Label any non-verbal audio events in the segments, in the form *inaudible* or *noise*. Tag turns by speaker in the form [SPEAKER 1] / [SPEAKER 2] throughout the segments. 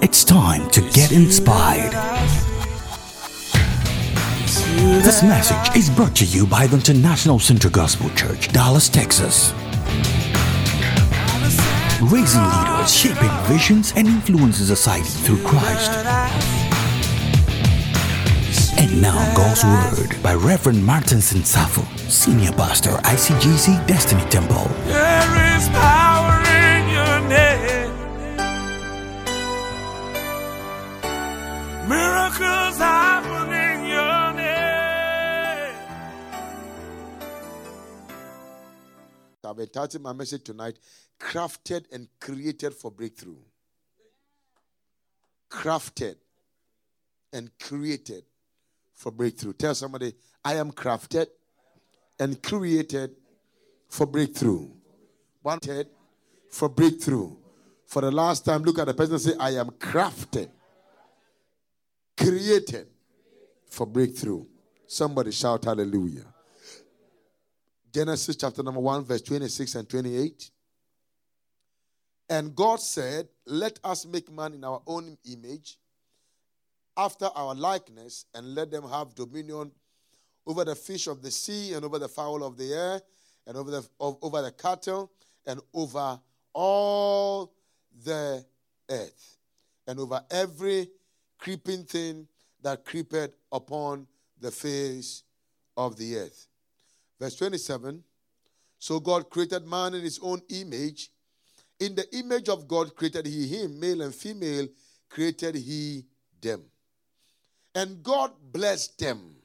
[SPEAKER 1] it.
[SPEAKER 2] It's time to get inspired. This message is brought to you by the International Central Gospel Church, Dallas, Texas. Raising leaders, shaping visions, and influencing society through Christ. And now, God's Word by Reverend Martin Sinsafo, Senior Pastor, ICGC Destiny Temple.
[SPEAKER 1] Your name.
[SPEAKER 3] I've entitled my message tonight Crafted and Created for Breakthrough. Crafted and created for breakthrough. Tell somebody, I am crafted and created for breakthrough. Wanted for breakthrough. For the last time, look at the person and say, I am crafted, created for breakthrough. Somebody shout hallelujah. Genesis chapter number 1, verse 26 and 28. And God said, Let us make man in our own image, after our likeness, and let them have dominion over the fish of the sea, and over the fowl of the air, and over the, of- over the cattle, and over all the earth, and over every creeping thing that creepeth upon the face of the earth. Verse 27 So God created man in his own image. In the image of God created he him, male and female created he them. And God blessed them.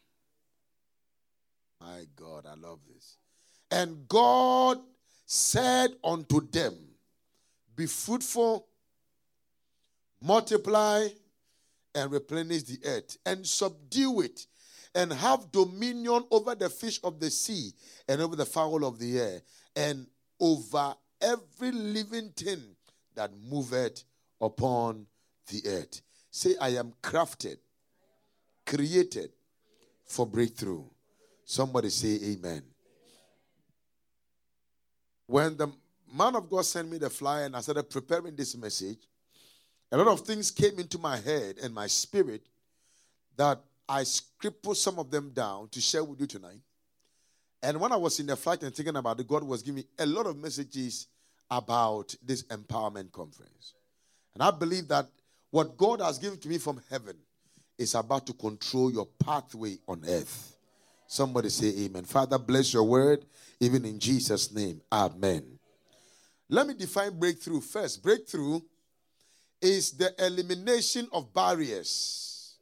[SPEAKER 3] My God, I love this. And God said unto them, Be fruitful, multiply, and replenish the earth, and subdue it, and have dominion over the fish of the sea, and over the fowl of the air, and over every living thing that moveth upon the earth. Say, I am crafted, created for breakthrough. Somebody say, Amen. When the man of God sent me the flyer and I started preparing this message, a lot of things came into my head and my spirit that I scribbled some of them down to share with you tonight. And when I was in the flight and thinking about it, God was giving me a lot of messages about this empowerment conference. And I believe that what God has given to me from heaven is about to control your pathway on earth. Somebody say amen. Father, bless your word, even in Jesus' name. Amen. Let me define breakthrough first. Breakthrough is the elimination of barriers.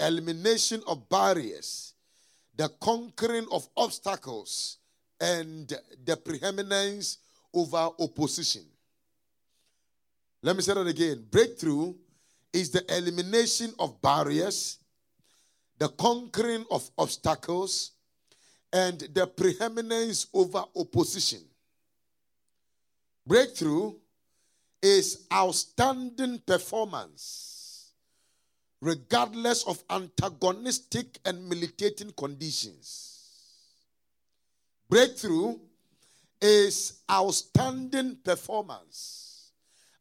[SPEAKER 3] Elimination of barriers, the conquering of obstacles, and the preeminence over opposition. Let me say that again. Breakthrough is the elimination of barriers, the conquering of obstacles, and the preeminence over opposition. Breakthrough is outstanding performance, regardless of antagonistic and militating conditions. Breakthrough is outstanding performance,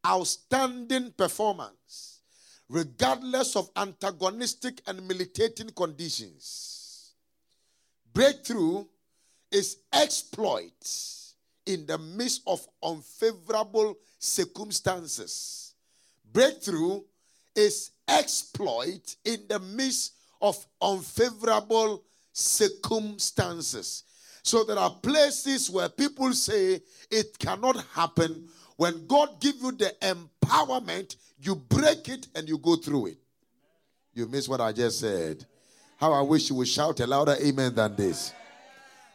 [SPEAKER 3] outstanding performance, regardless of antagonistic and militating conditions. Breakthrough is exploit in the midst of unfavorable circumstances. Breakthrough is exploit in the midst of unfavorable circumstances. So there are places where people say it cannot happen. When God gives you the empowerment, you break it and you go through it. You miss what I just said. How I wish you would shout a louder amen than this.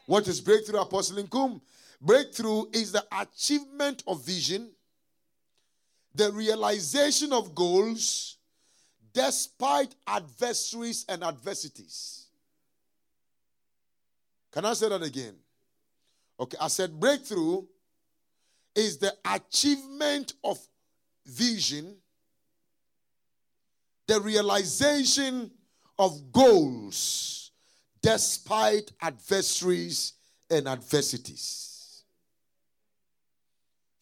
[SPEAKER 3] What is breakthrough, Apostle Nkum? Breakthrough is the achievement of vision, the realization of goals, despite adversaries and adversities. Can I say that again? Okay, I said breakthrough is the achievement of vision, the realization of goals despite adversaries and adversities.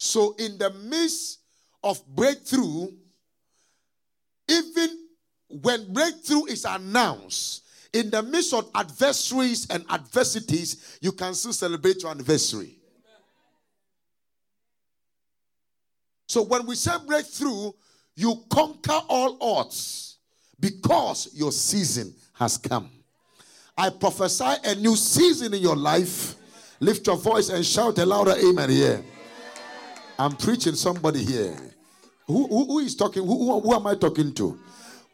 [SPEAKER 3] So, in the midst of breakthrough, even when breakthrough is announced, in the midst of adversaries and adversities, you can still celebrate your anniversary. So when we say breakthrough, you conquer all odds because your season has come. I prophesy a new season in your life. Lift your voice and shout a louder amen here. I'm preaching somebody here. Who, who, who is talking? Who, who, am I talking to?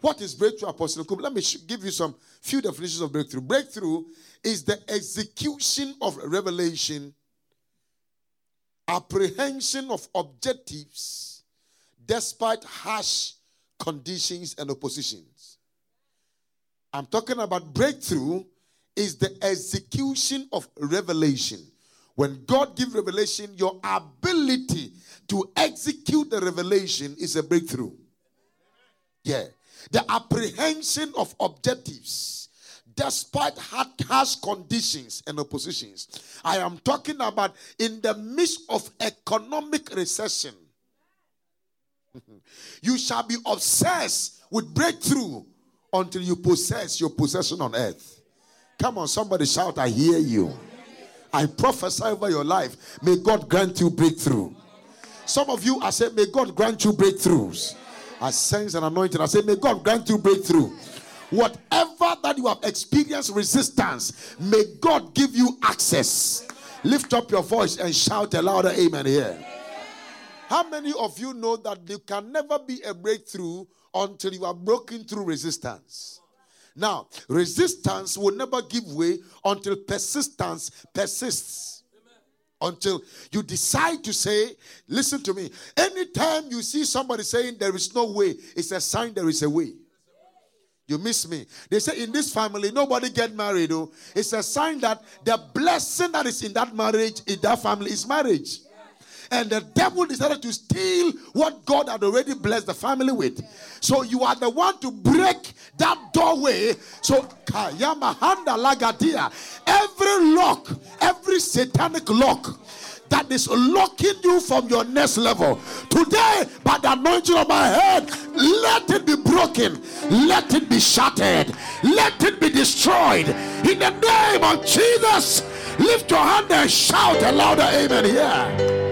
[SPEAKER 3] What is breakthrough, Apostle? Let me give you some few definitions of breakthrough. Breakthrough is the execution of revelation, apprehension of objectives, despite harsh conditions and oppositions. I'm talking about breakthrough is the execution of revelation. When God gives revelation, your ability to execute the revelation is a breakthrough. Yeah the apprehension of objectives despite harsh conditions and oppositions. I am talking about in the midst of economic recession. *laughs* you shall be obsessed with breakthrough until you possess your possession on earth. Come on, somebody shout, I hear you. I prophesy over your life. May God grant you breakthrough. Some of you are saying, May God grant you breakthroughs. I sense an anointing. I say, May God grant you breakthrough. Whatever that you have experienced resistance, may God give you access. Lift up your voice and shout a louder amen here. How many of you know that there can never be a breakthrough until you are broken through resistance? Now, resistance will never give way until persistence persists until you decide to say, listen to me. Anytime you see somebody saying there is no way, it's a sign there is a way. You miss me. They say in this family, nobody get married. Oh, it's a sign that the blessing that is in that marriage, in that family, is marriage. And the devil decided to steal what God had already blessed the family with. So you are the one to break that doorway. So Kayamahanda Lagadia, every lock, every satanic lock that is locking you from your next level. Today, by the anointing of my head, let it be broken, let it be shattered, let it be destroyed. In the name of Jesus, lift your hand and shout a louder amen here.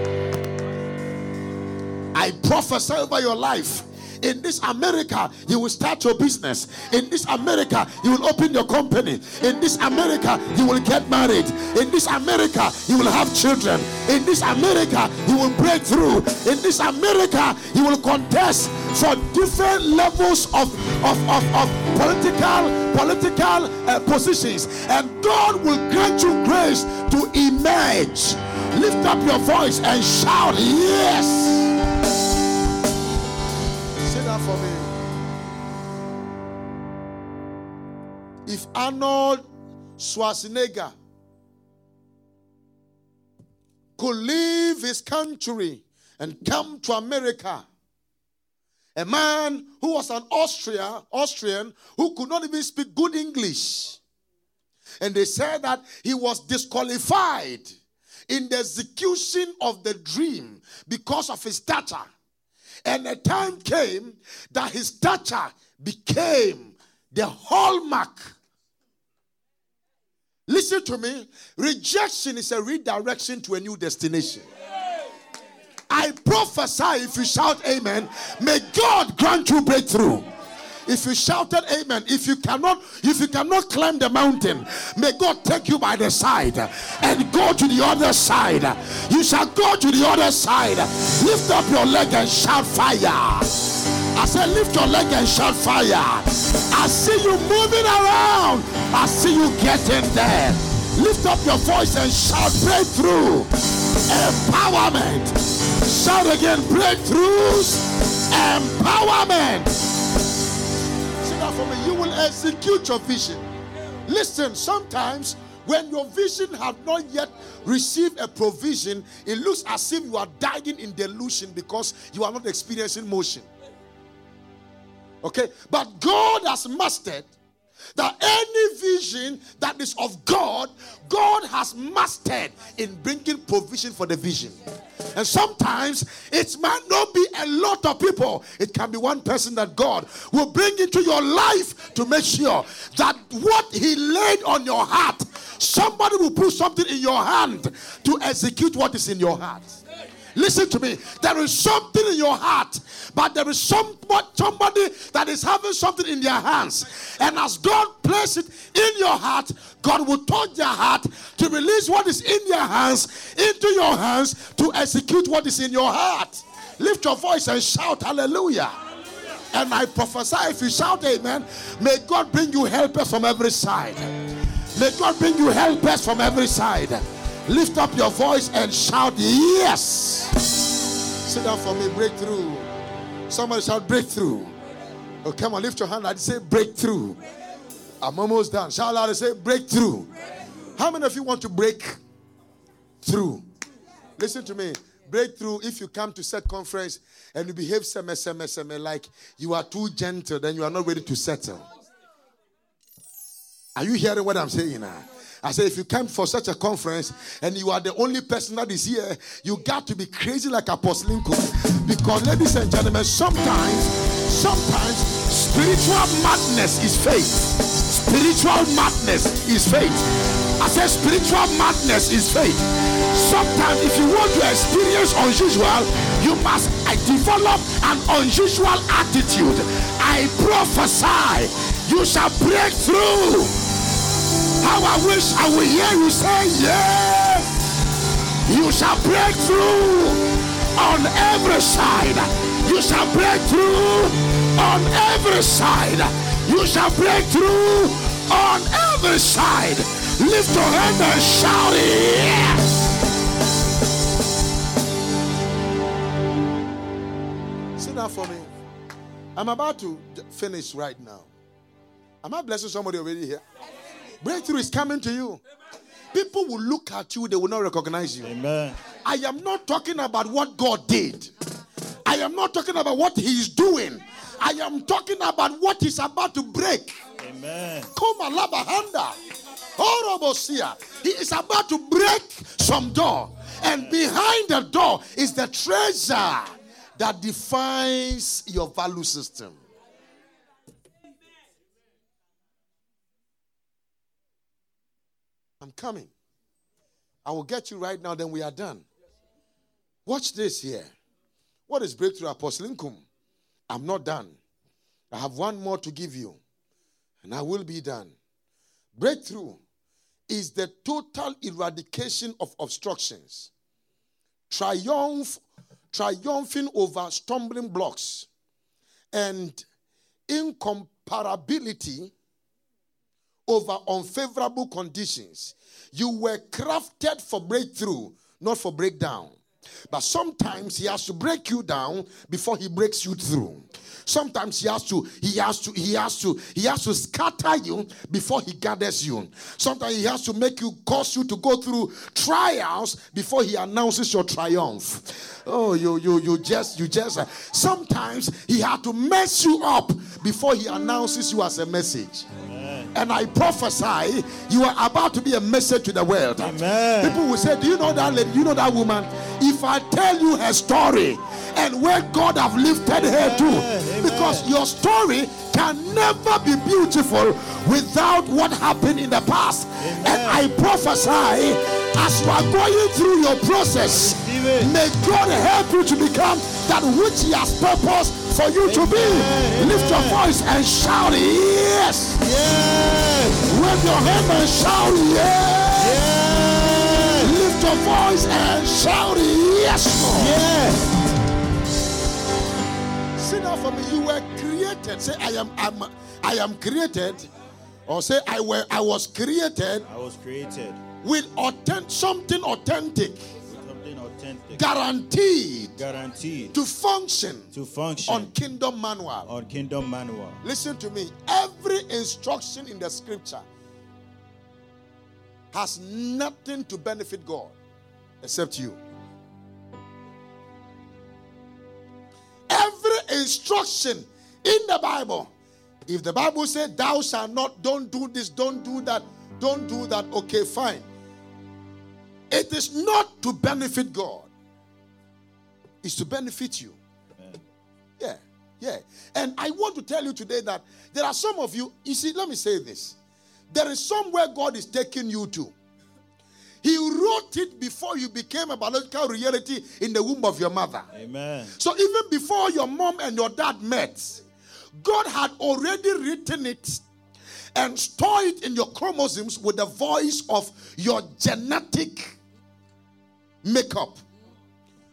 [SPEAKER 3] I prophesy over your life. In this America, you will start your business. In this America, you will open your company. In this America, you will get married. In this America, you will have children. In this America, you will break through. In this America, you will contest for different levels of, of, of, of political political uh, positions. And God will grant you grace to emerge. Lift up your voice and shout, Yes for me. If Arnold Schwarzenegger could leave his country and come to America, a man who was an Austria, Austrian who could not even speak good English, and they said that he was disqualified in the execution of the dream because of his stature. And a time came that his stature became the hallmark. Listen to me. Rejection is a redirection to a new destination. I prophesy if you shout amen, may God grant you breakthrough. If you shouted amen, if you cannot, if you cannot climb the mountain, may God take you by the side and go to the other side. You shall go to the other side. Lift up your leg and shout fire. I said, lift your leg and shout fire. I see you moving around. I see you getting there. Lift up your voice and shout breakthrough. Empowerment. Shout again breakthroughs. Empowerment execute your vision. Listen, sometimes when your vision have not yet received a provision, it looks as if you are dying in delusion because you are not experiencing motion. Okay, but God has mastered that any vision that is of God, God has mastered in bringing provision for the vision. And sometimes it might not be a lot of people, it can be one person that God will bring into your life to make sure that what He laid on your heart, somebody will put something in your hand to execute what is in your heart. Listen to me. There is something in your heart, but there is somebody, somebody that is having something in their hands. And as God places it in your heart, God will touch their heart to release what is in their hands into your hands to execute what is in your heart. Lift your voice and shout hallelujah. And I prophesy if you shout amen, may God bring you helpers from every side. May God bring you helpers from every side. Lift up your voice and shout, Yes. Sit down for me, breakthrough. Somebody shout, Breakthrough. Oh, come on, lift your hand. I say, Breakthrough. I'm almost done. Shout loud and say, Breakthrough. How many of you want to break through? Listen to me. Breakthrough, if you come to set conference and you behave seme, seme, seme, like you are too gentle, then you are not ready to settle. Are you hearing what I'm saying now? I said, if you come for such a conference and you are the only person that is here, you got to be crazy like Apostle Nkum. Because, ladies and gentlemen, sometimes, sometimes spiritual madness is faith. Spiritual madness is faith. I said, spiritual madness is faith. Sometimes, if you want to experience unusual, you must develop an unusual attitude. I prophesy, you shall break through. How I wish I would hear you say, Yes. You shall break through on every side. You shall break through on every side. You shall break through on every side. Lift your hand and shout, Yes. Sit down for me. I'm about to finish right now. Am I blessing somebody already here? Breakthrough is coming to you. People will look at you, they will not recognize you.
[SPEAKER 4] Amen.
[SPEAKER 3] I am not talking about what God did. I am not talking about what He is doing. I am talking about what is about to break.
[SPEAKER 4] Amen.
[SPEAKER 3] Come Alabahanda. He is about to break some door. And behind the door is the treasure that defines your value system. I'm coming. I will get you right now, then we are done. Watch this here. What is breakthrough apostle Nkum? I'm not done. I have one more to give you, and I will be done. Breakthrough is the total eradication of obstructions, triumph, triumphing over stumbling blocks, and incomparability over unfavorable conditions. You were crafted for breakthrough, not for breakdown. But sometimes he has to break you down before he breaks you through. Sometimes he has to, he has to, he has to, he has to scatter you before he gathers you. Sometimes he has to make you cause you to go through trials before he announces your triumph. Oh, you, you, you just, you just. Sometimes he had to mess you up before he announces you as a message and I prophesy you are about to be a message to the world.
[SPEAKER 4] Amen.
[SPEAKER 3] People will say, Do you know that lady? You know that woman? If I tell you her story and where God have lifted her to,
[SPEAKER 4] Amen.
[SPEAKER 3] because your story can never be beautiful without what happened in the past.
[SPEAKER 4] Amen.
[SPEAKER 3] And I prophesy as you are going through your process, may God help you to become that which He has purposed for you to be. Lift your voice and shout, Yes.
[SPEAKER 4] Yes.
[SPEAKER 3] Wave your hand and shout, Yes.
[SPEAKER 4] Yes.
[SPEAKER 3] Lift your voice and shout, Yes. Lord.
[SPEAKER 4] Yes.
[SPEAKER 3] Sit down for me. You were created. Say, I am, I'm, I am created. Or say, I were, I was created
[SPEAKER 4] I was created
[SPEAKER 3] with authentic, something authentic,
[SPEAKER 4] with something authentic,
[SPEAKER 3] guaranteed
[SPEAKER 4] guaranteed
[SPEAKER 3] to function
[SPEAKER 4] to function
[SPEAKER 3] on kingdom manual.
[SPEAKER 4] on Kingdom Manual.
[SPEAKER 3] Listen to me. Every instruction in the scripture has nothing to benefit God except you. Every instruction in the Bible If the Bible said, Thou shalt not, don't do this, don't do that, don't do that, okay, fine. It is not to benefit God, it's to benefit you. Yeah, yeah. And I want to tell you today that there are some of you, you see, let me say this. There is somewhere God is taking you to. He wrote it before you became a biological reality in the womb of your mother.
[SPEAKER 4] Amen.
[SPEAKER 3] So even before your mom and your dad met, God had already written it and stored it in your chromosomes with the voice of your genetic makeup.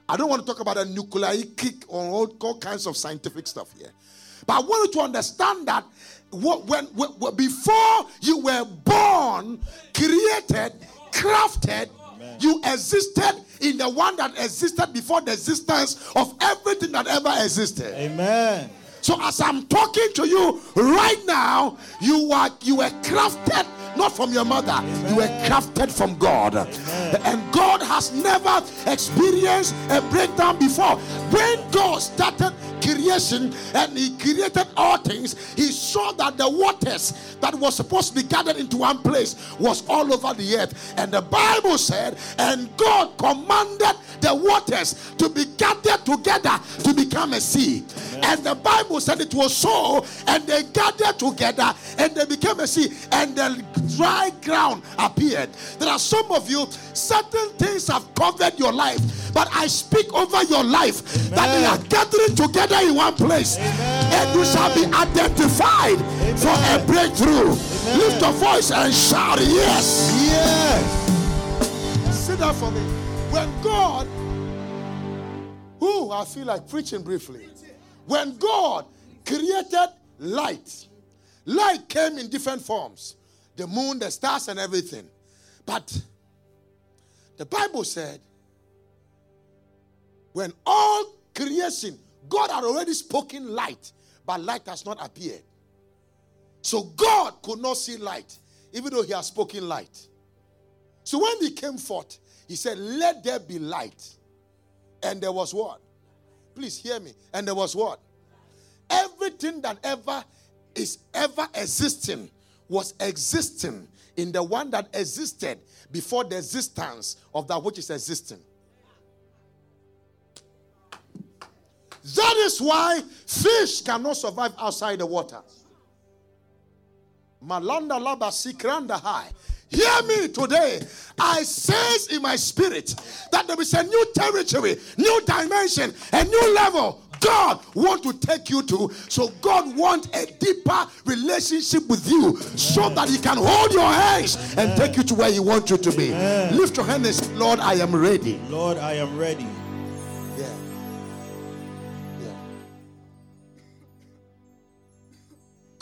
[SPEAKER 3] I don't want to talk about a nucleic or all, all kinds of scientific stuff here. But I want you to understand that what, when, when, before you were born, created, crafted,
[SPEAKER 4] Amen.
[SPEAKER 3] you existed in the one that existed before the existence of everything that ever existed.
[SPEAKER 4] Amen.
[SPEAKER 3] So as I'm talking to you right now, you are you were crafted not from your mother, you were crafted from God. And God has never experienced a breakdown before. When God started creation and he created all things, he saw that the waters that was supposed to be gathered into one place was all over the earth. And the Bible said, and God commanded the waters to be gathered together to become a sea. And the Bible said it was so, and they gathered together and they became a sea, and the dry ground appeared. There are some of you, certain things have covered your life, but I speak over your life that they are gathering together in one place, and you shall be identified for a breakthrough. Lift your voice and shout, Yes!
[SPEAKER 4] Yes.
[SPEAKER 3] Sit down for me. When God, who I feel like preaching briefly, when God created light, light came in different forms the moon, the stars, and everything. But the Bible said, when all creation, God had already spoken light, but light has not appeared. So God could not see light, even though He has spoken light. So when He came forth, He said, Let there be light. And there was what? Please hear me. And there was what? Everything that ever is ever existing was existing in the one that existed before the existence of that which is existing. That is why fish cannot survive outside the water. Malanda laba sikranda high. Hear me today. I sense in my spirit that there is a new territory, new dimension, a new level. God want to take you to. So God want a deeper relationship with you, so that He can hold your hands and take you to where He wants you to be. Lift your hand and say, Lord, I am ready.
[SPEAKER 4] Lord, I am ready.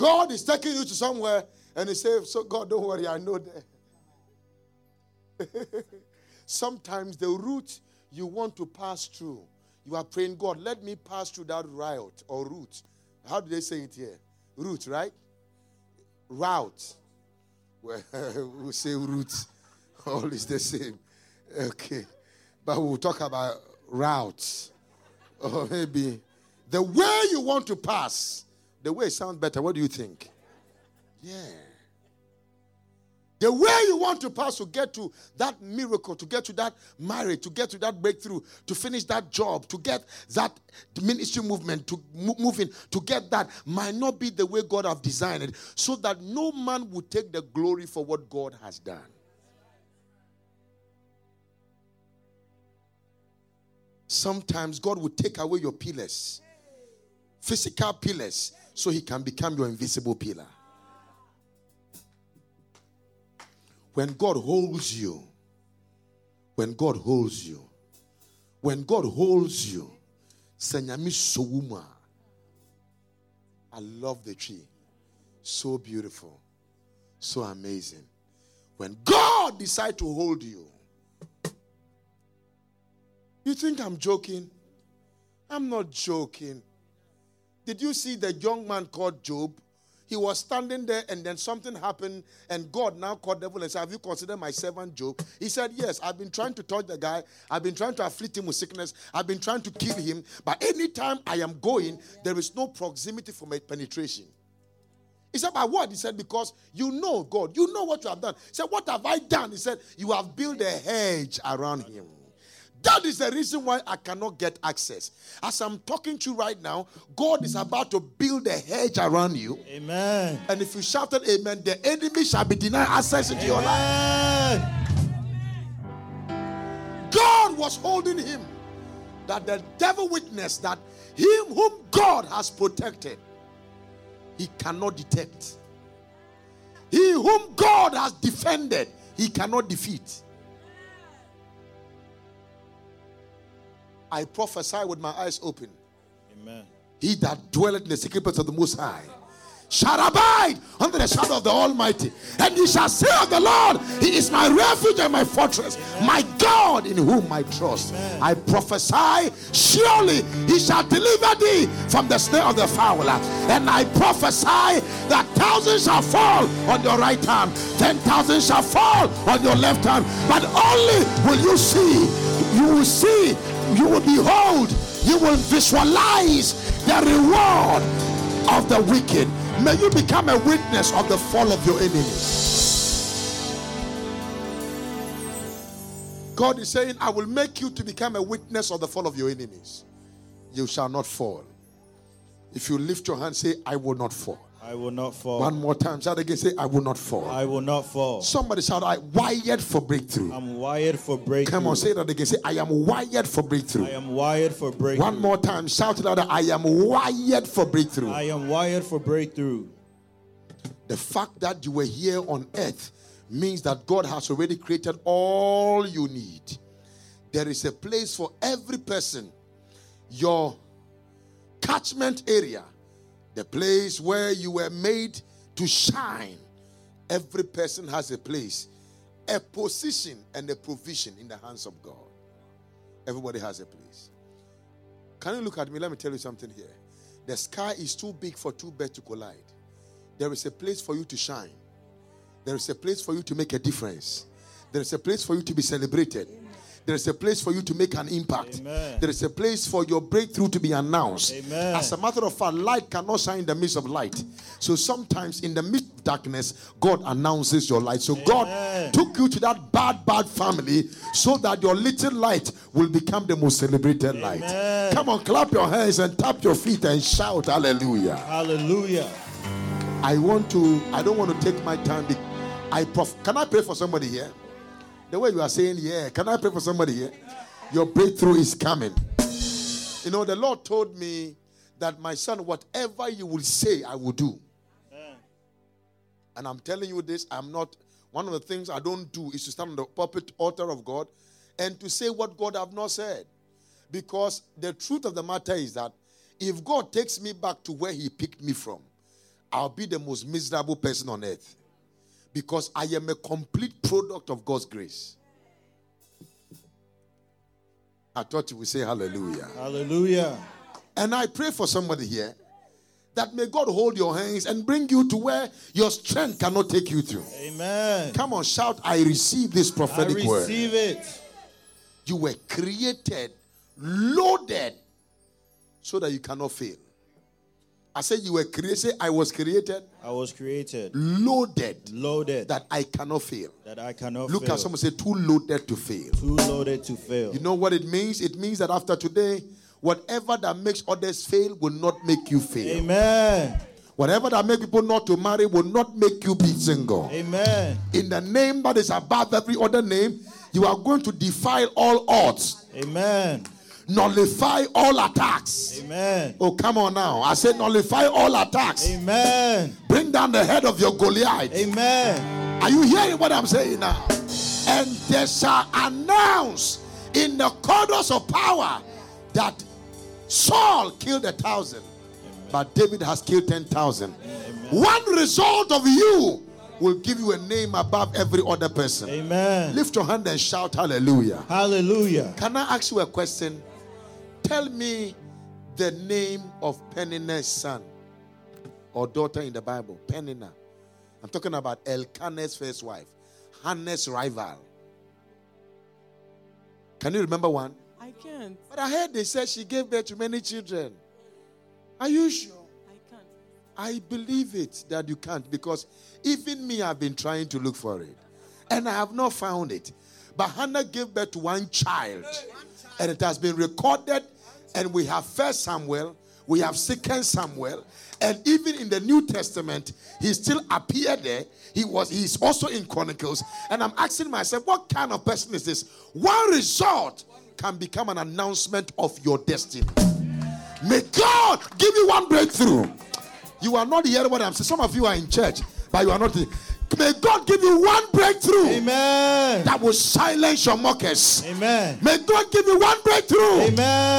[SPEAKER 3] God is taking you to somewhere and He says, So, God, don't worry, I know that. *laughs* Sometimes the route you want to pass through, you are praying, God, let me pass through that route or route. How do they say it here? Route, right? Route. Well, *laughs* we say route. *laughs* All is the same. Okay. But we'll talk about routes. Or maybe the way you want to pass. The way it sounds better. What do you think? Yeah. The way you want to pass to get to that miracle, to get to that marriage, to get to that breakthrough, to finish that job, to get that ministry movement, to mo- move in, to get that might not be the way God have designed it, so that no man will take the glory for what God has done. Sometimes God will take away your pillars, physical pillars, so He can become your invisible pillar. When God holds you, when God holds you, when God holds you, Senyami. I love the tree. So beautiful. So amazing. When God decides to hold you, you think I'm joking? I'm not joking. Did you see the young man called Job? He was standing there and then something happened, and God now called devil and said, Have you considered my servant Job? He said, Yes, I've been trying to touch the guy, I've been trying to afflict him with sickness, I've been trying to kill him, but anytime I am going, there is no proximity for my penetration. He said, By what? He said, Because you know God. You know what you have done. He said, What have I done? He said, You have built a hedge around him. That is the reason why I cannot get access. As I'm talking to you right now, God is about to build a hedge around you.
[SPEAKER 4] Amen.
[SPEAKER 3] And if you shouted amen, the enemy shall be denied access into your life. God was holding him. That the devil witnessed that him whom God has protected, he cannot detect. He whom God has defended, he cannot defeat. I prophesy with my eyes open.
[SPEAKER 4] Amen.
[SPEAKER 3] He that dwelleth in the secret place of the Most High shall abide under the shadow of the Almighty. And he shall say of the Lord, He is my refuge and my fortress, my God in whom I trust. I prophesy, surely he shall deliver thee from the snare of the fowler. And I prophesy that thousands shall fall on your right hand, ten thousand shall fall on your left hand, but only will you see, you will see, you will behold, you will visualize the reward of the wicked. May you become a witness of the fall of your enemies. God is saying, I will make you to become a witness of the fall of your enemies. You shall not fall. If you lift your hand, say, I will not fall.
[SPEAKER 4] I will not fall.
[SPEAKER 3] One more time, shout again, say, I will not fall.
[SPEAKER 4] I will not fall.
[SPEAKER 3] Somebody shout, I wired for breakthrough.
[SPEAKER 4] I'm wired for breakthrough.
[SPEAKER 3] Come on, say that again. Say, I am wired for breakthrough.
[SPEAKER 4] I am wired for breakthrough.
[SPEAKER 3] One more time, shout it louder. I am wired for breakthrough.
[SPEAKER 4] I am wired for breakthrough.
[SPEAKER 3] The fact that you were here on earth means that God has already created all you need. There is a place for every person. Your catchment area, the place where you were made to shine. Every person has a place, a position, and a provision in the hands of God. Everybody has a place. Can you look at me? Let me tell you something here. The sky is too big for two birds to collide. There is a place for you to shine. There is a place for you to make a difference. There is a place for you to be celebrated. There is a place for you to make an impact.
[SPEAKER 4] Amen.
[SPEAKER 3] There is a place for your breakthrough to be announced.
[SPEAKER 4] Amen.
[SPEAKER 3] As a matter of fact, light cannot shine in the midst of light. So sometimes in the midst of darkness, God announces your light. So God took you to that bad, bad family so that your little light will become the most celebrated light. Come on, clap your hands and tap your feet and shout hallelujah.
[SPEAKER 4] Hallelujah.
[SPEAKER 3] I want to, I don't want to take my time. I prof- Can I pray for somebody here? The way you are saying, yeah. Can I pray for somebody here? Your breakthrough is coming. You know, the Lord told me that my son, whatever you will say, I will do. And I'm telling you this, I'm not, one of the things I don't do is to stand on the pulpit altar of God and to say what God have not said. Because the truth of the matter is that if God takes me back to where he picked me from, I'll be the most miserable person on earth. Because I am a complete product of God's grace. I thought you would say hallelujah.
[SPEAKER 4] Hallelujah.
[SPEAKER 3] And I pray for somebody here that may God hold your hands and bring you to where your strength cannot take you through.
[SPEAKER 4] Amen.
[SPEAKER 3] Come on, shout, I receive this prophetic word.
[SPEAKER 4] receive it.
[SPEAKER 3] You were created, loaded, so that you cannot fail. I said you were created, I was created,
[SPEAKER 4] I was created,
[SPEAKER 3] loaded,
[SPEAKER 4] loaded,
[SPEAKER 3] that I cannot fail.
[SPEAKER 4] that I cannot fail.
[SPEAKER 3] Look
[SPEAKER 4] fail.
[SPEAKER 3] at someone say, too loaded to fail.
[SPEAKER 4] Too loaded to fail.
[SPEAKER 3] You know what it means? It means that after today, whatever that makes others fail will not make you fail.
[SPEAKER 4] Amen.
[SPEAKER 3] Whatever that make people not to marry will not make you be single.
[SPEAKER 4] Amen.
[SPEAKER 3] In the name that is above every other name, you are going to defy all odds,
[SPEAKER 4] Amen.
[SPEAKER 3] Nullify all attacks.
[SPEAKER 4] Amen.
[SPEAKER 3] Oh, come on now. I said nullify all attacks.
[SPEAKER 4] Amen.
[SPEAKER 3] Bring down the head of your Goliath.
[SPEAKER 4] Amen.
[SPEAKER 3] Are you hearing what I'm saying now? And they shall announce in the corridors of power that Saul killed a thousand, but David has killed ten thousand. One result of you will give you a name above every other person.
[SPEAKER 4] Amen.
[SPEAKER 3] Lift your hand and shout hallelujah.
[SPEAKER 4] Hallelujah.
[SPEAKER 3] Can I ask you a question? Tell me the name of Peninnah's son or daughter in the Bible. Peninnah. I'm talking about Elkanah's first wife, Hannah's rival. Can you remember one?
[SPEAKER 5] I can't.
[SPEAKER 3] But I heard they said she gave birth to many children. Are you sure?
[SPEAKER 5] I can't.
[SPEAKER 3] I believe it that you can't because even me, I've been trying to look for it and I have not found it. But Hannah gave birth to one child and it has been recorded. And we have First Samuel, we have Second Samuel, and even in the New Testament, he still appeared there. He was he's also in Chronicles. And I'm asking myself, what kind of person is this? One result can become an announcement of your destiny. May God give you one breakthrough. You are not hearing what I'm saying. Some of you are in church, but you are not. May God give you one breakthrough
[SPEAKER 4] Amen.
[SPEAKER 3] that will silence your mockers.
[SPEAKER 4] Amen.
[SPEAKER 3] May God give you one breakthrough
[SPEAKER 4] Amen.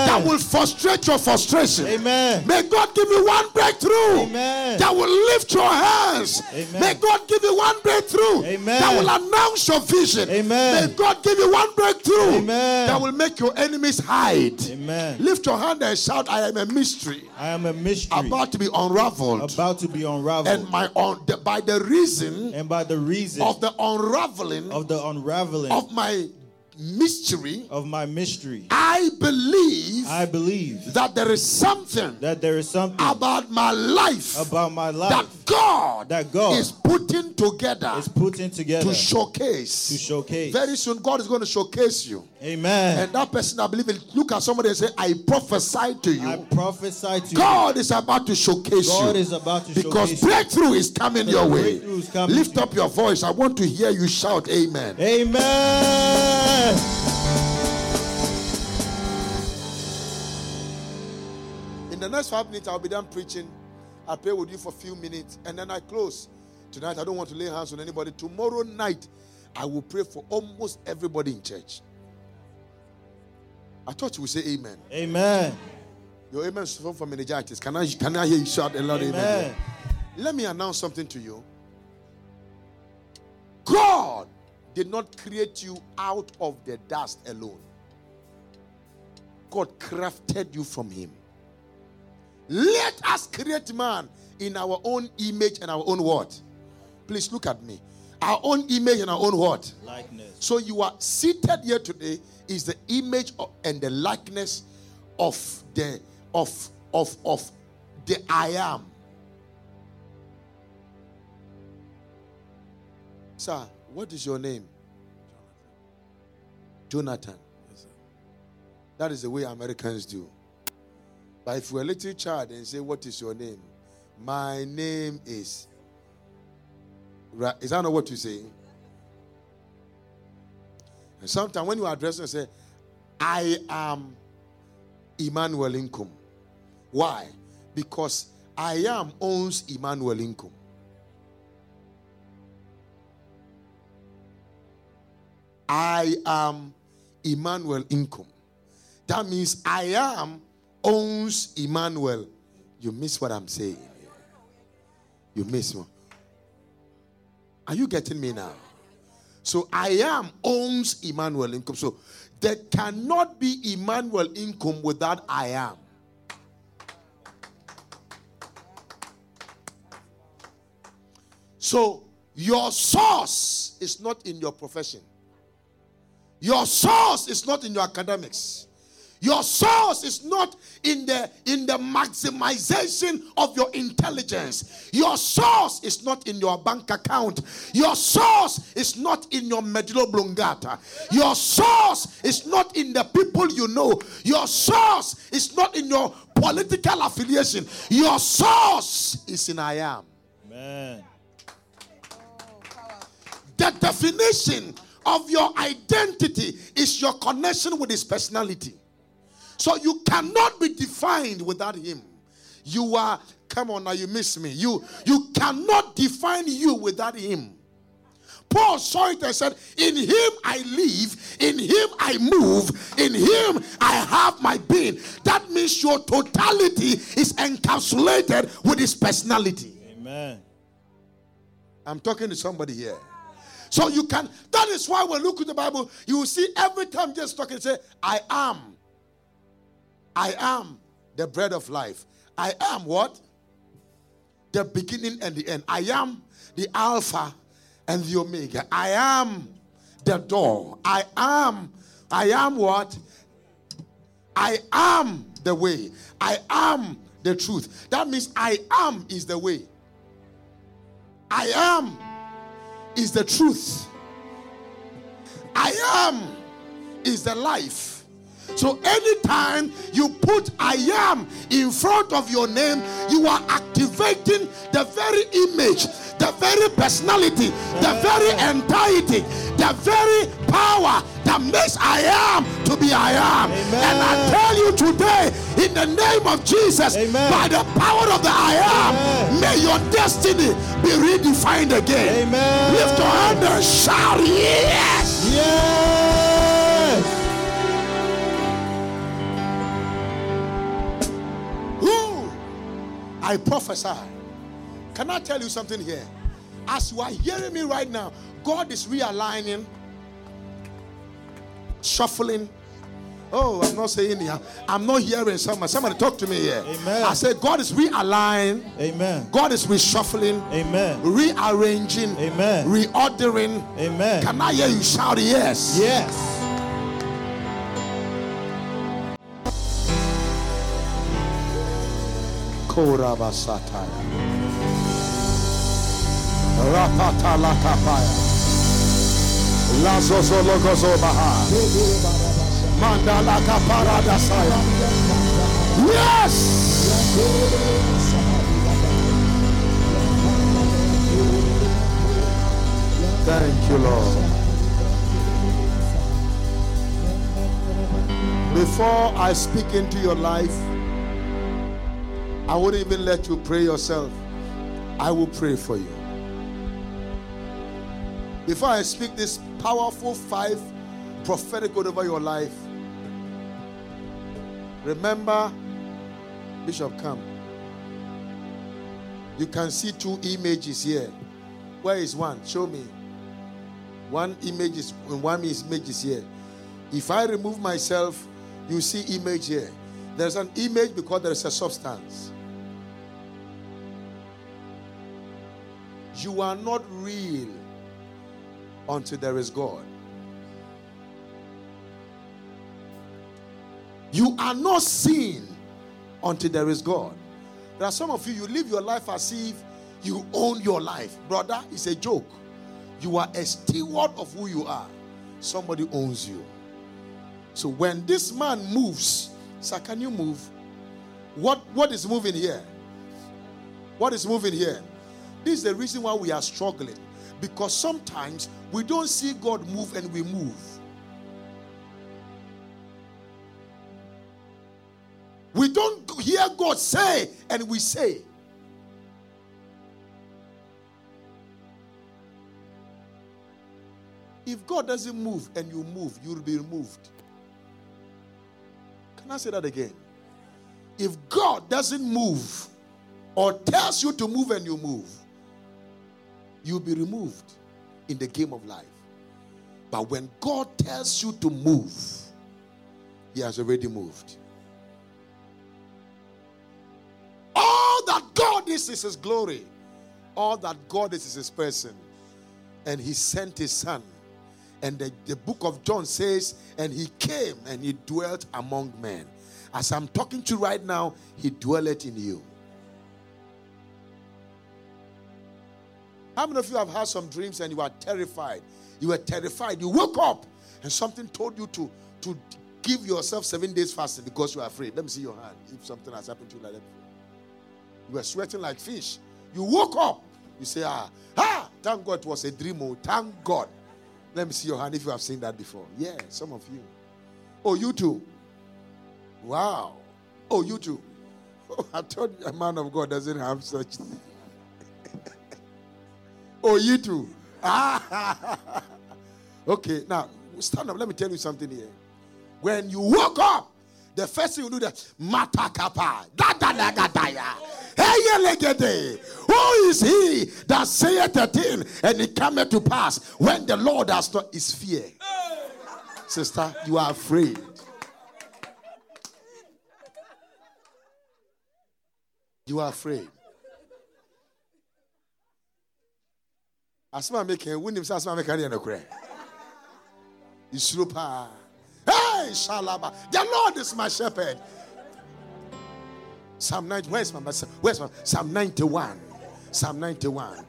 [SPEAKER 3] that will frustrate your frustration.
[SPEAKER 4] Amen.
[SPEAKER 3] May God give you one breakthrough
[SPEAKER 4] Amen.
[SPEAKER 3] that will lift your hands.
[SPEAKER 4] Amen.
[SPEAKER 3] May God give you one breakthrough
[SPEAKER 4] Amen.
[SPEAKER 3] that will announce your vision.
[SPEAKER 4] Amen.
[SPEAKER 3] May God give you one breakthrough
[SPEAKER 4] Amen.
[SPEAKER 3] that will make your enemies hide.
[SPEAKER 4] Amen.
[SPEAKER 3] Lift your hand and shout, I am a mystery
[SPEAKER 4] I am a mystery
[SPEAKER 3] about to be unraveled.
[SPEAKER 4] about to be unraveled.
[SPEAKER 3] and my un- by the reason
[SPEAKER 4] and by the reason
[SPEAKER 3] of the unraveling
[SPEAKER 4] of the unraveling
[SPEAKER 3] of my mystery,
[SPEAKER 4] of my mystery,
[SPEAKER 3] I believe
[SPEAKER 4] I believe
[SPEAKER 3] that there is something
[SPEAKER 4] that there is something
[SPEAKER 3] about my life
[SPEAKER 4] about my life that
[SPEAKER 3] God,
[SPEAKER 4] that God
[SPEAKER 3] is putting together
[SPEAKER 4] is putting together
[SPEAKER 3] to showcase.
[SPEAKER 4] to showcase.
[SPEAKER 3] Very soon, God is going to showcase you.
[SPEAKER 4] Amen.
[SPEAKER 3] And that person, I believe, it, look at somebody and say, I prophesy to you.
[SPEAKER 4] I prophesy to you.
[SPEAKER 3] God is about to showcase you.
[SPEAKER 4] God is about to
[SPEAKER 3] because
[SPEAKER 4] showcase you.
[SPEAKER 3] Because breakthrough is coming your way.
[SPEAKER 4] breakthrough is coming
[SPEAKER 3] Lift up your voice. I want to hear you shout, Amen.
[SPEAKER 4] Amen.
[SPEAKER 3] In the next five minutes, I'll be done preaching. I'll pray with you for a few minutes and then I close. Tonight, I don't want to lay hands on anybody. Tomorrow night, I will pray for almost everybody in church. I thought you would say amen.
[SPEAKER 4] Amen.
[SPEAKER 3] Your amen is from meningitis. Can I, can I hear you shout a loud amen?
[SPEAKER 4] Amen.
[SPEAKER 3] Let me announce something to you. God did not create you out of the dust alone. God crafted you from him. Let us create man in our own image and our own what? Please look at me. Our own image and our own what?
[SPEAKER 4] Likeness.
[SPEAKER 3] So you are seated here today is the image of, and the likeness of the of of of the I am. Sir, what is your name? Jonathan. That is the way Americans do. But if you're a little child and say, What is your name? My name is. Right? Is that not what you say? And sometimes when you address and say, I am Emmanuel Nkum. Why? Because I am owns Emmanuel Nkum. I am Emmanuel Nkum. That means I am owns Emmanuel. You miss what I'm saying. You miss one. Are you getting me now? So I am owns Emmanuel Nkum. So there cannot be Emmanuel Nkum without I am. So your source is not in your profession. Your source is not in your academics. Your source is not in the in the maximization of your intelligence. Your source is not in your bank account. Your source is not in your medulla oblongata. Your source is not in the people you know. Your source is not in your political affiliation. Your source is in I am.
[SPEAKER 4] Amen.
[SPEAKER 3] The definition of your identity is your connection with his personality. So you cannot be defined without him. You are, come on now, you miss me. You you cannot define you without him. Paul saw it and said, In him I live, in him I move, in him I have my being. That means your totality is encapsulated with his personality.
[SPEAKER 4] Amen.
[SPEAKER 3] I'm talking to somebody here. So you can, that is why when you look at the Bible, you will see every time just talking, say, I am. I am the bread of life. I am what? The beginning and the end. I am the Alpha and the Omega. I am the door. I am, I am what? I am the way. I am the truth. That means I am is the way. I am is the truth. I am is the life. So anytime you put I am in front of your name, you are activating the very image, the very personality, the very entirety, the very power that makes I am to be I am. And I tell you today, in the name of Jesus,
[SPEAKER 4] Amen.
[SPEAKER 3] by the power of the I am,
[SPEAKER 4] Amen.
[SPEAKER 3] may your destiny be redefined again.
[SPEAKER 4] Amen.
[SPEAKER 3] Lift your hand and shout, Yes!
[SPEAKER 4] Yes.
[SPEAKER 3] I prophesy. Can I tell you something here? As you are hearing me right now, God is realigning, shuffling. Oh, I'm not saying here. I'm not hearing someone. Somebody talk to me here.
[SPEAKER 4] Amen.
[SPEAKER 3] I said God is realigning.
[SPEAKER 4] Amen.
[SPEAKER 3] God is reshuffling,
[SPEAKER 4] Amen.
[SPEAKER 3] rearranging,
[SPEAKER 4] Amen.
[SPEAKER 3] reordering.
[SPEAKER 4] Amen.
[SPEAKER 3] Can I hear you shout yes?
[SPEAKER 4] Yes.
[SPEAKER 3] Korabasataya. Rapata lakapaya. Lazozologozobaha. Mandala kaparadasaya. Yes! Thank you, Lord. Before I speak into your life, I wouldn't even let you pray yourself. I will pray for you. Before I speak this powerful five prophetic word over your life, remember, Bishop, come. You can see two images here. Where is one? Show me. One image is one image is here. If I remove myself, you see image here. There's an image because there is a substance. You are not real until there is God. You are not seen until there is God. There are some of you, you live your life as if you own your life. Brother, it's a joke. You are a steward of who you are. Somebody owns you. So when this man moves, sir, can you move? What what is moving here? What is moving here? This is the reason why we are struggling. Because sometimes we don't see God move and we move. We don't hear God say and we say. If God doesn't move and you move, you'll be removed. Can I say that again? If God doesn't move or tells you to move and you move, you'll be removed in the game of life. But when God tells you to move, He has already moved. All that God is is His glory. All that God is is His person. And He sent His Son. And the, the book of John says, and He came and He dwelt among men. As I'm talking to you right now, He dwelleth in you. How many of you have had some dreams and you are terrified? You were terrified. You woke up and something told you to, to give yourself seven days fasting because you are afraid. Let me see your hand if something has happened to you like that. Before. You were sweating like fish. You woke up. You say, ah, ah, thank God it was a dream. Oh, thank God. Let me see your hand if you have seen that before. Yeah, some of you. Oh, you too. Wow. Oh, you too. Oh, *laughs* I told you a man of God doesn't have such. Oh, you too. Ah. *laughs* okay, now stand up. Let me tell you something here. When you woke up, the first thing you do that matakapa da da da da da ya. Hey, legede. Who is he that saith a thing and it cometh to pass when the Lord has not is fear? Sister, you are afraid. You are afraid. Asma make when him say asma make carry no kure. Isuro pa. Hey, shalaba. The Lord is my shepherd. Psalm 90. Where's my where's my Psalm 91? Psalm 91.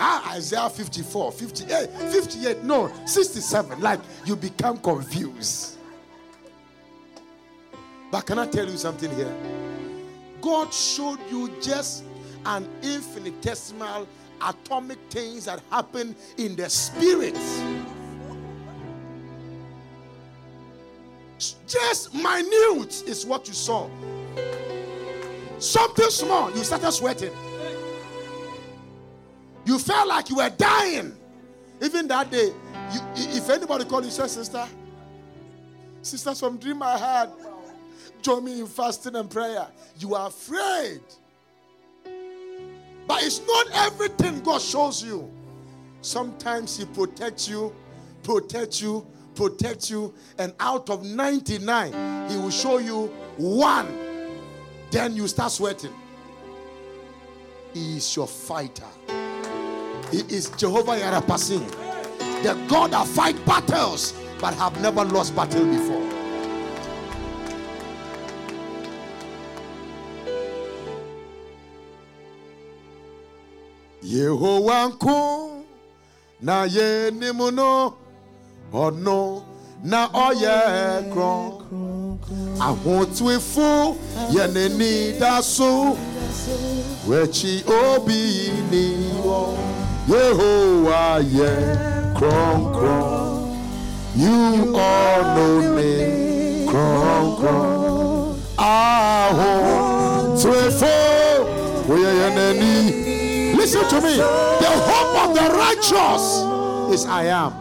[SPEAKER 3] Ah, Isaiah 54, 58, 58, no, 67. Like you become confused. But can I tell you something here? God showed you just an infinitesimal atomic things that happen in the spirit. Just minute is what you saw. Something small, you started sweating. You felt like you were dying. Even that day, you, if anybody called you, say, Sister, sisters from Dream I had, join me in fasting and prayer. You are afraid. But it's not everything God shows you. Sometimes He protects you, protects you, protects you, and out of 99, He will show you one. Then you start sweating. He is your fighter. He is Jehovah Yarapasin, the God that fight battles but have never lost battle before. Yehowa nko na ye nimuno ono na ɔyɛ kron ahotuefo yɛ n'ani da so w'akyi obi ni wɔ yehowa yɛ kronkron you all know me kronkron ahotuefo Listen to me. The hope of the righteous is I am.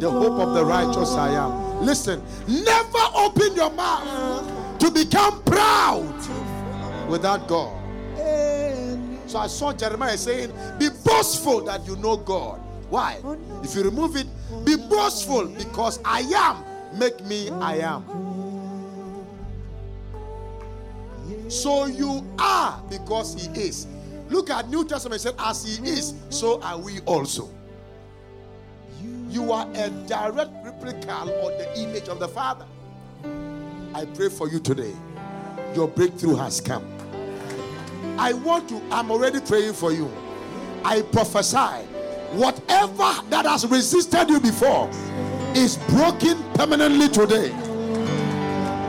[SPEAKER 3] The hope of the righteous I am. Listen, never open your mouth to become proud without God. So I saw Jeremiah saying, Be boastful that you know God. Why? If you remove it, be boastful because I am. Make me I am. So you are because he is. Look at New Testament said, as he is, so are we also. You are a direct replica or the image of the Father. I pray for you today. Your breakthrough has come. I want to, I'm already praying for you. I prophesy whatever that has resisted you before is broken permanently today.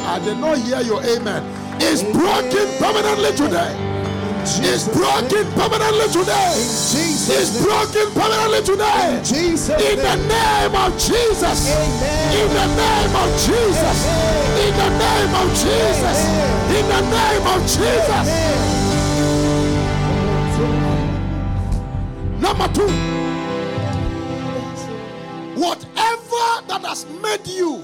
[SPEAKER 3] I did not hear your amen is broken permanently today. Is broken permanently today. Is broken permanently today. In the name of Jesus. In the name of Jesus. In the name of Jesus. In the name of Jesus. Number two. Whatever that has made you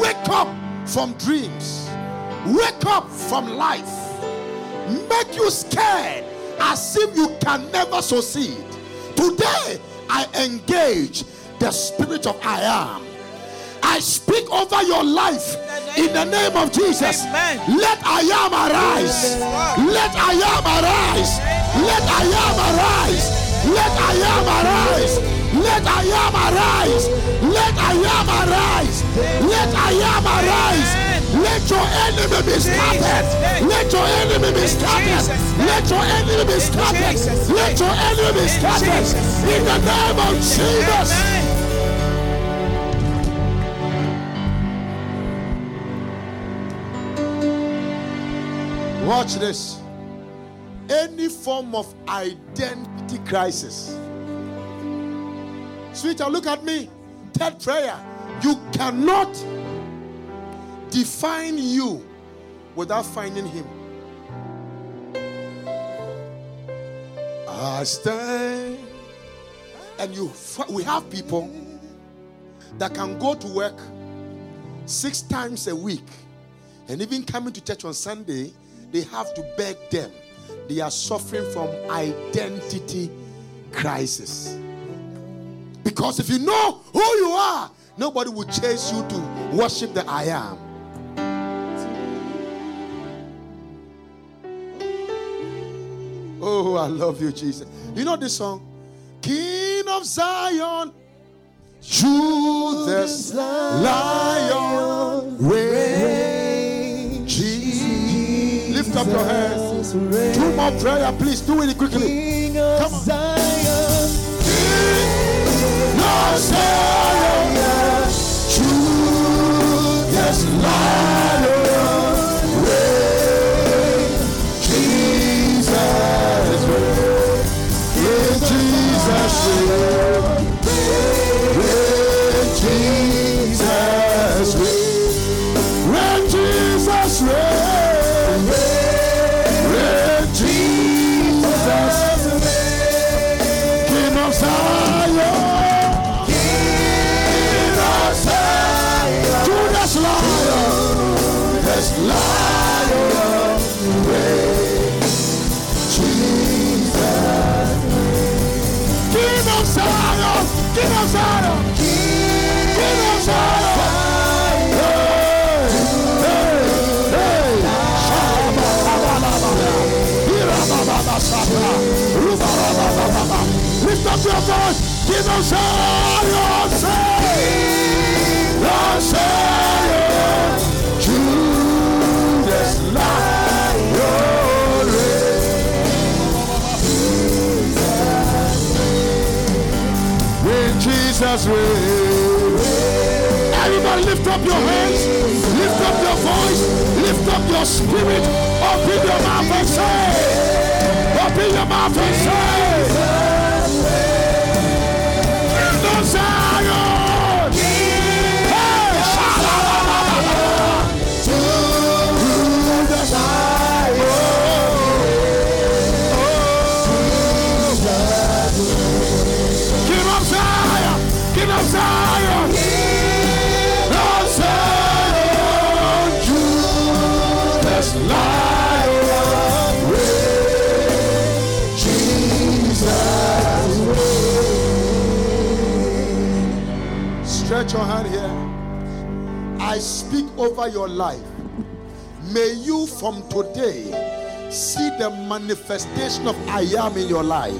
[SPEAKER 3] wake up from dreams, wake up from life, make you scared as if you can never succeed. Today, I engage the spirit of I am. I speak over your life in the name of Jesus. Let I am arise. Let I am arise. Let I am arise. Let I am arise. Let I am arise. Let I am arise. Let I am arise. Let your enemy be scattered. Let your enemy be scattered. Let your enemy be scattered. Let your enemy be scattered. In the name of Jesus. Watch this. Any form of identity crisis Sweetheart, look at me. Third prayer. You cannot define you without finding Him. I stand. And you, we have people that can go to work six times a week and even coming to church on Sunday, they have to beg them. They are suffering from identity crisis. Because if you know who you are, nobody will chase you to worship the I am. Oh, I love you, Jesus. You know this song? King of Zion, Judah's Lion, reign. Jesus, lift up your hands. Two more prayer, please. Do it quickly.
[SPEAKER 4] King of
[SPEAKER 3] Come on.
[SPEAKER 4] Zion,
[SPEAKER 3] King of Zion, Judah's Lion. Lift your voice. King of Zion. Lord Zion. Judah's Lion. Jesus reigns. Everybody lift up your hands, lift up your voice, lift up your spirit, open your mouth and say, open your mouth and say, Stretch your hand here. I speak over your life. May you from today see the manifestation of I am in your life.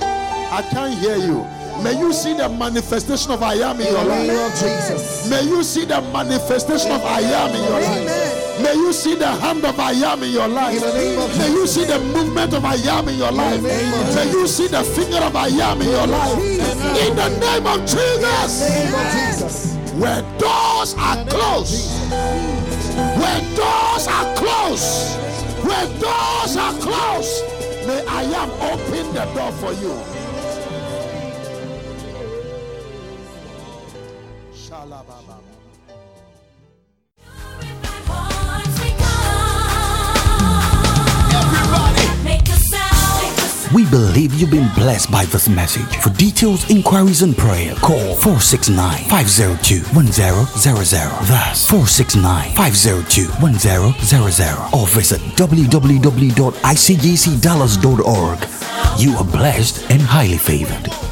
[SPEAKER 3] I can't hear you. May you see the manifestation of I am in your
[SPEAKER 4] In the name
[SPEAKER 3] life.
[SPEAKER 4] Jesus.
[SPEAKER 3] May you see the manifestation of I am in your life. May you see the hand of I am in your life.
[SPEAKER 4] In the name of
[SPEAKER 3] May you see the movement of I am in your life.
[SPEAKER 4] name
[SPEAKER 3] May you see the finger of I am in your life. In the name of Jesus.
[SPEAKER 4] Name of Jesus.
[SPEAKER 3] Where doors are closed. Where doors are closed. Where doors are closed. May I am open the door for you. Shalababa.
[SPEAKER 2] We believe you've been blessed by this message. For details, inquiries, and prayer, call 469 502 1000. That's 469 502 1000. Or visit www.icgcdallas.org. You are blessed and highly favored.